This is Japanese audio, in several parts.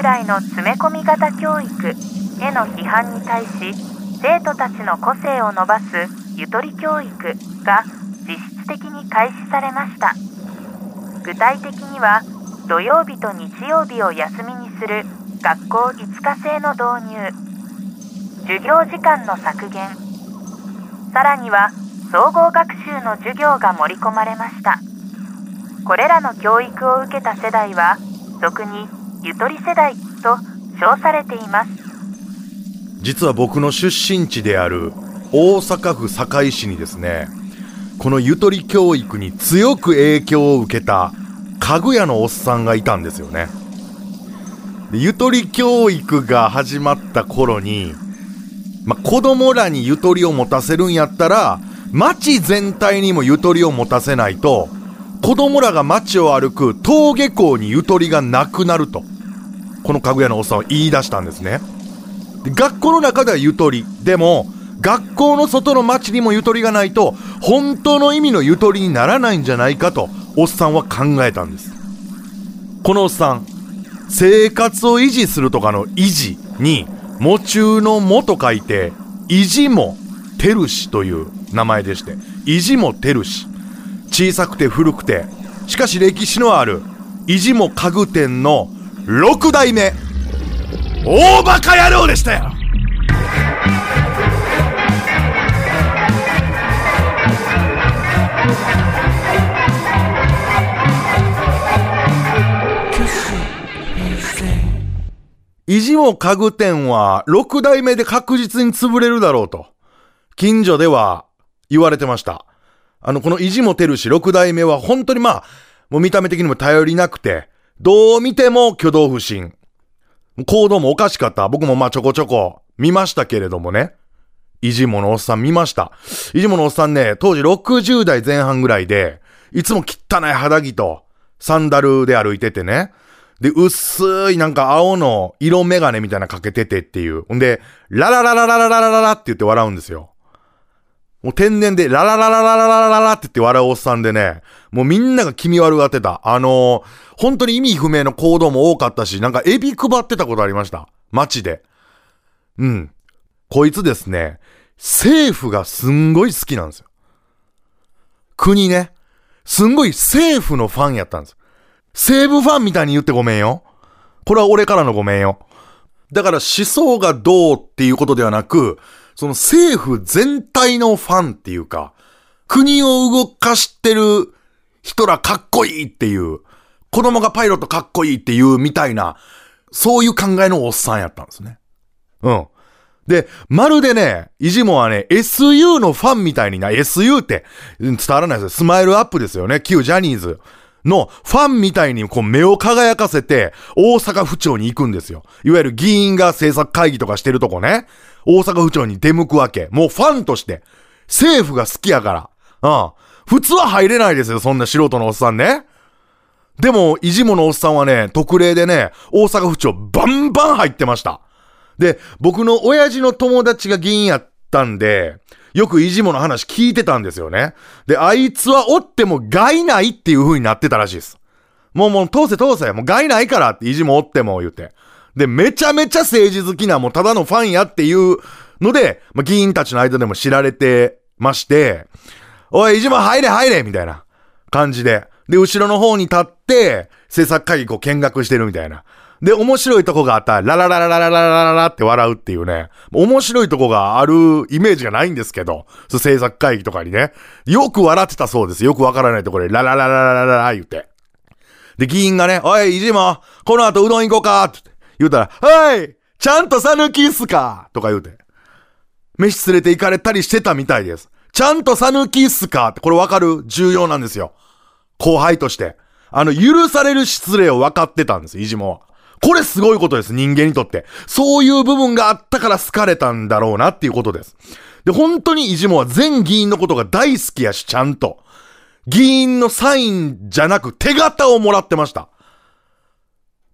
従来の詰め込み型教育への批判に対し生徒たちの個性を伸ばすゆとり教育が実質的に開始されました。具体的には土曜日と日曜日を休みにする学校5日制の導入。授業時間の削減。さらには総合学習の授業が盛り込まれました。これらの教育を受けた世代は俗にゆとり世代と称されています。実は僕の出身地である大阪府堺市にですねこのゆとり教育に強く影響を受けた家具屋のおっさんがいたんですよね。でゆとり教育が始まった頃に、まあ、子供らにゆとりを持たせるんやったら街全体にもゆとりを持たせないと子供らが街を歩く登下校にゆとりがなくなると。この家具屋のおっさんは言い出したんですね。学校の中ではゆとり。でも学校の外の街にもゆとりがないと本当の意味のゆとりにならないんじゃないかとおっさんは考えたんです。このおっさん生活を維持するとかの維持に夢中のもと書いて維持もてるしという名前でして維持もてるし。小さくて古くてしかし歴史のある維持も家具店の6代目。大バカ野郎でしたよ。意地も家具店は6代目で確実に潰れるだろうと、近所では言われてました。あの、この意地もてるし6代目は本当にまあ、もう見た目的にも頼りなくて、どう見ても挙動不審。行動もおかしかった。僕もまあちょこちょこ見ましたけれどもね。いじものおっさん見ました。いじものおっさんね、当時60代前半ぐらいで、いつも汚い肌着とサンダルで歩いててね。で、薄いなんか青の色メガネみたいなかけててっていう。んで、ラララララララララって言って笑うんですよ。もう天然で、ラララララララララって言って笑うおっさんでね、もうみんなが気味悪がってた。あのー、本当に意味不明の行動も多かったし、なんかエビ配ってたことありました。街で。うん。こいつですね、政府がすんごい好きなんですよ。国ね。すんごい政府のファンやったんです。西武ファンみたいに言ってごめんよ。これは俺からのごめんよ。だから思想がどうっていうことではなく、その政府全体のファンっていうか、国を動かしてる人らかっこいいっていう、子供がパイロットかっこいいっていうみたいな、そういう考えのおっさんやったんですね。うん。で、まるでね、イジモはね、SU のファンみたいにな、SU って伝わらないですよ。スマイルアップですよね。旧ジャニーズ。のファンみたいにこう目を輝かせて大阪府庁に行くんですよ。いわゆる議員が政策会議とかしてるとこね。大阪府庁に出向くわけ。もうファンとして。政府が好きやから。うん。普通は入れないですよ、そんな素人のおっさんね。でも、いじものおっさんはね、特例でね、大阪府庁バンバン入ってました。で、僕の親父の友達が議員やったんで、よくいじもの話聞いてたんですよね。で、あいつはおっても害ないっていう風になってたらしいです。もうもう通せ通せ、もう害ないからっていじもおっても言って。で、めちゃめちゃ政治好きなもうただのファンやっていうので、まあ、議員たちの間でも知られてまして、おい、いじも入れ入れみたいな感じで。で、後ろの方に立って、制作会議こう見学してるみたいな。で、面白いとこがあったら、ララララララララララって笑うっていうね、面白いとこがあるイメージがないんですけど、制作会議とかにね、よく笑ってたそうです。よくわからないところで、ララララララララ言って。で、議員がね、おい、いじも、この後うどん行こうかって言うたら、はい、ちゃんとさぬきっすか？とか言うて。飯連れて行かれたりしてたみたいです。ちゃんとさぬきっすか？って、これわかる？重要なんですよ。後輩として。あの、許される失礼を分かってたんです、いじもは。これすごいことです、人間にとって。そういう部分があったから好かれたんだろうなっていうことです。で、本当にイジモは全議員のことが大好きやし、ちゃんと。議員のサインじゃなく手形をもらってました。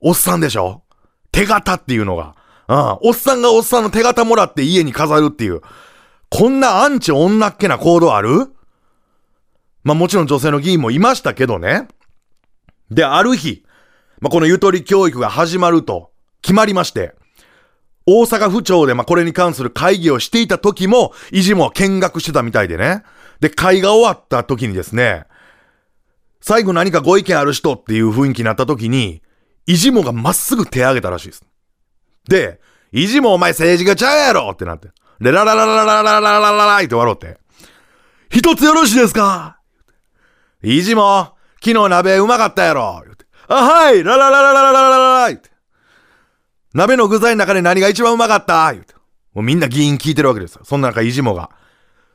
おっさんでしょ？手形っていうのが。うん。おっさんがおっさんの手形もらって家に飾るっていう。こんなアンチ女っ気な行動ある？まあもちろん女性の議員もいましたけどね。で、ある日、まあ、このゆとり教育が始まると決まりまして、大阪府庁でまあこれに関する会議をしていた時も、いじもは見学してたみたいでね。で、会が終わった時にですね、最後何かご意見ある人っていう雰囲気になった時に、いじもがまっすぐ手挙げたらしいです。で、いじもお前政治がちゃうやろってなって。レラララララララララララって笑って。一つよろしいですかいじも、昨日鍋うまかったやろ。あ、はいララララララララララララって。鍋の具材の中で何が一番うまかった言うて。もうみんな議員聞いてるわけですよ。そんな中、いじもが。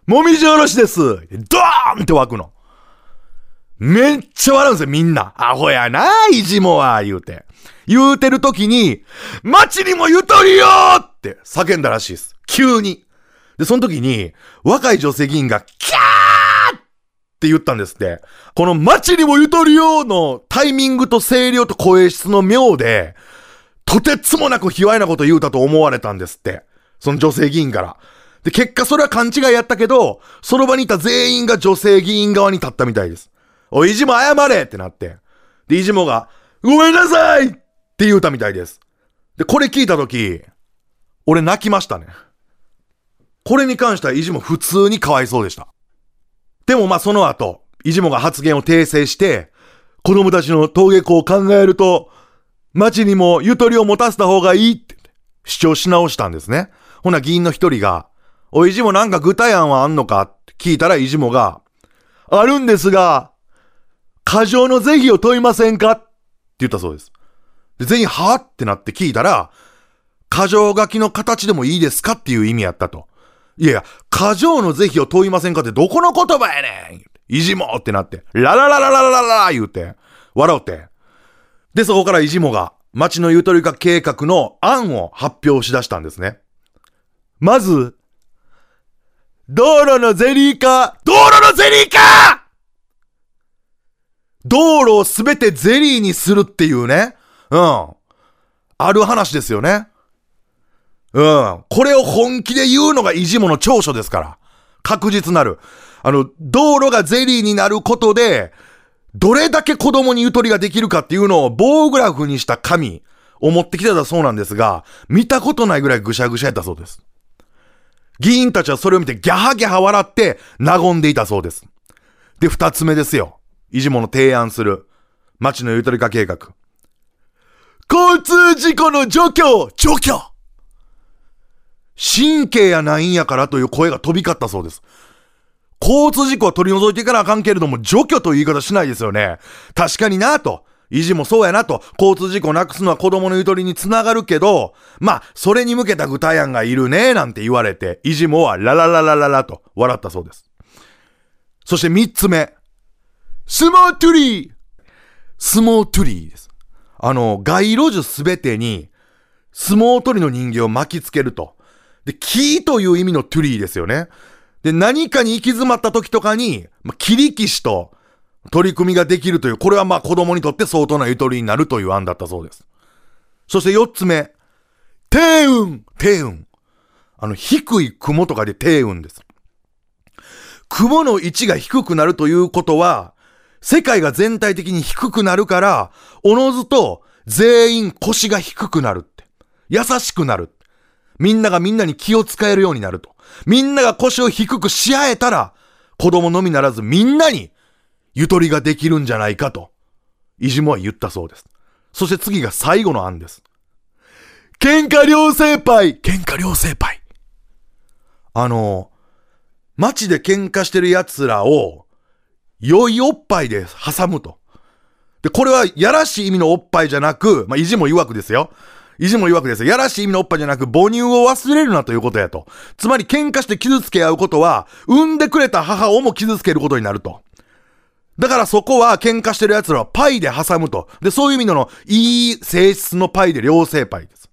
もみじおろしですドーンって湧くの。めっちゃ笑うんですよ、みんな。アホやな、いじもは、言うて。言うてる時に、街にもゆとりよって叫んだらしいです。急に。で、その時に、若い女性議員が、キャーって言ったんですって。この街にもゆとりよのタイミングと声量と声質の妙で、とてつもなく卑猥なこと言うたと思われたんですって。その女性議員から。で、結果それは勘違いやったけど、その場にいた全員が女性議員側に立ったみたいです。おい、いじも謝れってなって。で、いじもが、ごめんなさいって言うたみたいです。で、これ聞いたとき、俺泣きましたね。これに関しては、いじも普通にかわいそうでした。でもまあその後、いじもが発言を訂正して、子供たちの登下校を考えると、町にもゆとりを持たせた方がいいって主張し直したんですね。ほな議員の一人が、おいじもなんか具体案はあんのかって聞いたらいじもが、あるんですが、過剰の是非を問いませんかって言ったそうです。で、全員はってなって聞いたら、過剰書きの形でもいいですかっていう意味やったと。いやいや、過剰の是非を問いませんかってどこの言葉やねんいじもってなって、ラララララララララ言うて、笑うて。で、そこからいじもが、町のゆとり化計画の案を発表しだしたんですね。まず、道路のゼリー化道路のゼリー化道路をすべてゼリーにするっていうね。うん。ある話ですよね。うん。これを本気で言うのがいじもの長所ですから。確実なる。あの、道路がゼリーになることで、どれだけ子供にゆとりができるかっていうのを棒グラフにした紙を持ってきてたそうなんですが、見たことないぐらいぐしゃぐしゃやったそうです。議員たちはそれを見てギャハギャハ笑って和んでいたそうです。で、二つ目ですよ。いじもの提案する町のゆとり化計画。交通事故の除去除去神経やないんやからという声が飛び交ったそうです。交通事故は取り除いていかなあかんけれども、除去という言い方しないですよね。確かになと。維持もそうやなと。交通事故なくすのは子供のゆとりにつながるけど、まあ、それに向けた具体案がいるね、なんて言われて、維持もはララララララと笑ったそうです。そして三つ目。スモートゥリー相撲トゥリーです。あの、街路樹すべてに、相撲取りの人形を巻きつけると。で、木という意味のトゥリーですよね。で、何かに行き詰まった時とかに、まあ、切り騎士と取り組みができるという、これはまあ子供にとって相当なゆとりになるという案だったそうです。そして四つ目。低雲低雲。あの、低い雲とかで低雲です。雲の位置が低くなるということは、世界が全体的に低くなるから、おのずと全員腰が低くなるって。優しくなる。みんながみんなに気を使えるようになると。みんなが腰を低くし合えたら、子供のみならずみんなにゆとりができるんじゃないかと、いじもは言ったそうです。そして次が最後の案です。喧嘩両成敗喧嘩両成敗あの、街で喧嘩してる奴らを、良いおっぱいで挟むと。で、これはやらしい意味のおっぱいじゃなく、まあ、意地も曰くですよ。意地も曰くですやらしい意味のおっぱじゃなく、母乳を忘れるなということやと。つまり喧嘩して傷つけ合うことは、産んでくれた母をも傷つけることになると。だからそこは喧嘩してる奴らはパイで挟むと。で、そういう意味のの、いい性質のパイで良性パイです。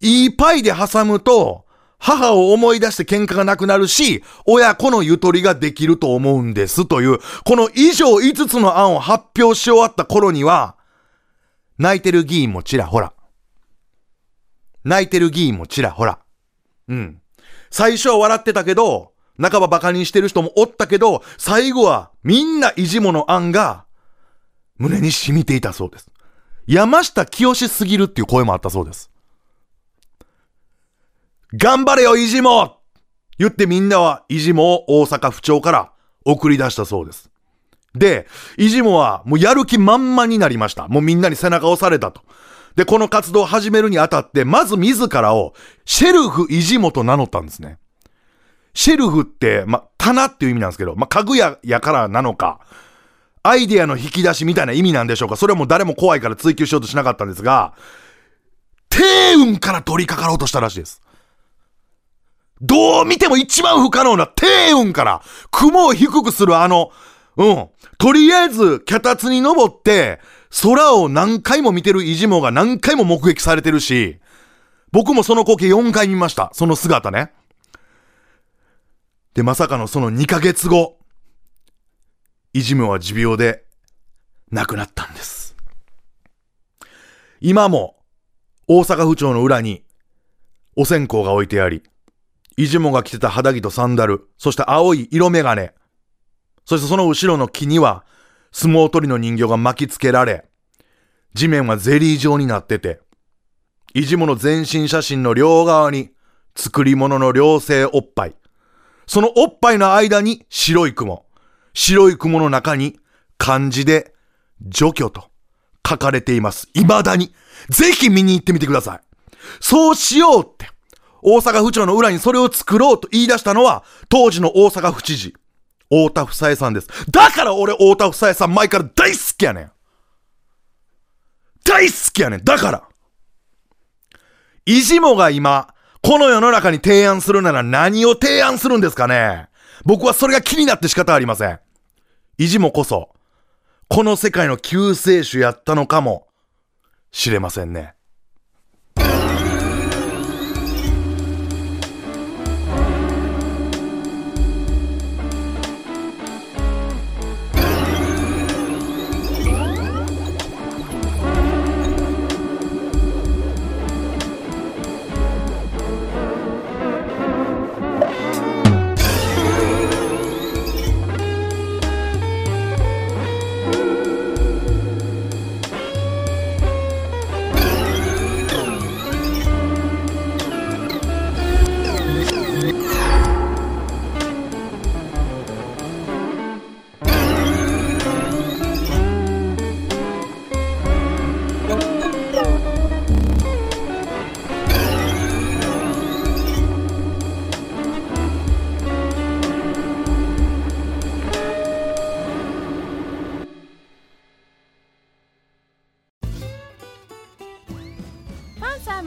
いいパイで挟むと、母を思い出して喧嘩がなくなるし、親子のゆとりができると思うんですという、この以上5つの案を発表し終わった頃には、泣いてる議員もちらほら。泣いてる議員もちらほら。うん。最初は笑ってたけど、半ば馬鹿にしてる人もおったけど、最後はみんな意地もの案が胸に染みていたそうです。山下清すぎるっていう声もあったそうです。頑張れよ、イジモ言ってみんなはイジモを大阪府庁から送り出したそうです。で、イジモはもうやる気満々になりました。もうみんなに背中を押されたと。で、この活動を始めるにあたって、まず自らをシェルフイジモと名乗ったんですね。シェルフって、ま、棚っていう意味なんですけど、ま、家具屋やからなのか、アイデアの引き出しみたいな意味なんでしょうか。それはもう誰も怖いから追求しようとしなかったんですが、低運から取り掛かろうとしたらしいです。どう見ても一番不可能な低運から雲を低くするあの、うん。とりあえず脚立に登って空を何回も見てるイジモが何回も目撃されてるし、僕もその光景4回見ました。その姿ね。で、まさかのその2ヶ月後、イジモは持病で亡くなったんです。今も大阪府庁の裏にお線香が置いてあり、イジモが着てた肌着とサンダル、そして青い色眼鏡、そしてその後ろの木には相撲取りの人形が巻きつけられ、地面はゼリー状になってて、イジモの全身写真の両側に作り物の良性おっぱい、そのおっぱいの間に白い雲、白い雲の中に漢字で除去と書かれています。未だに。ぜひ見に行ってみてください。そうしようって。大阪府庁の裏にそれを作ろうと言い出したのは、当時の大阪府知事、太田房江さんです。だから俺太田房江さん前から大好きやねん。大好きやねん。だから。イジモが今、この世の中に提案するなら何を提案するんですかね僕はそれが気になって仕方ありません。イジモこそ、この世界の救世主やったのかもしれませんね。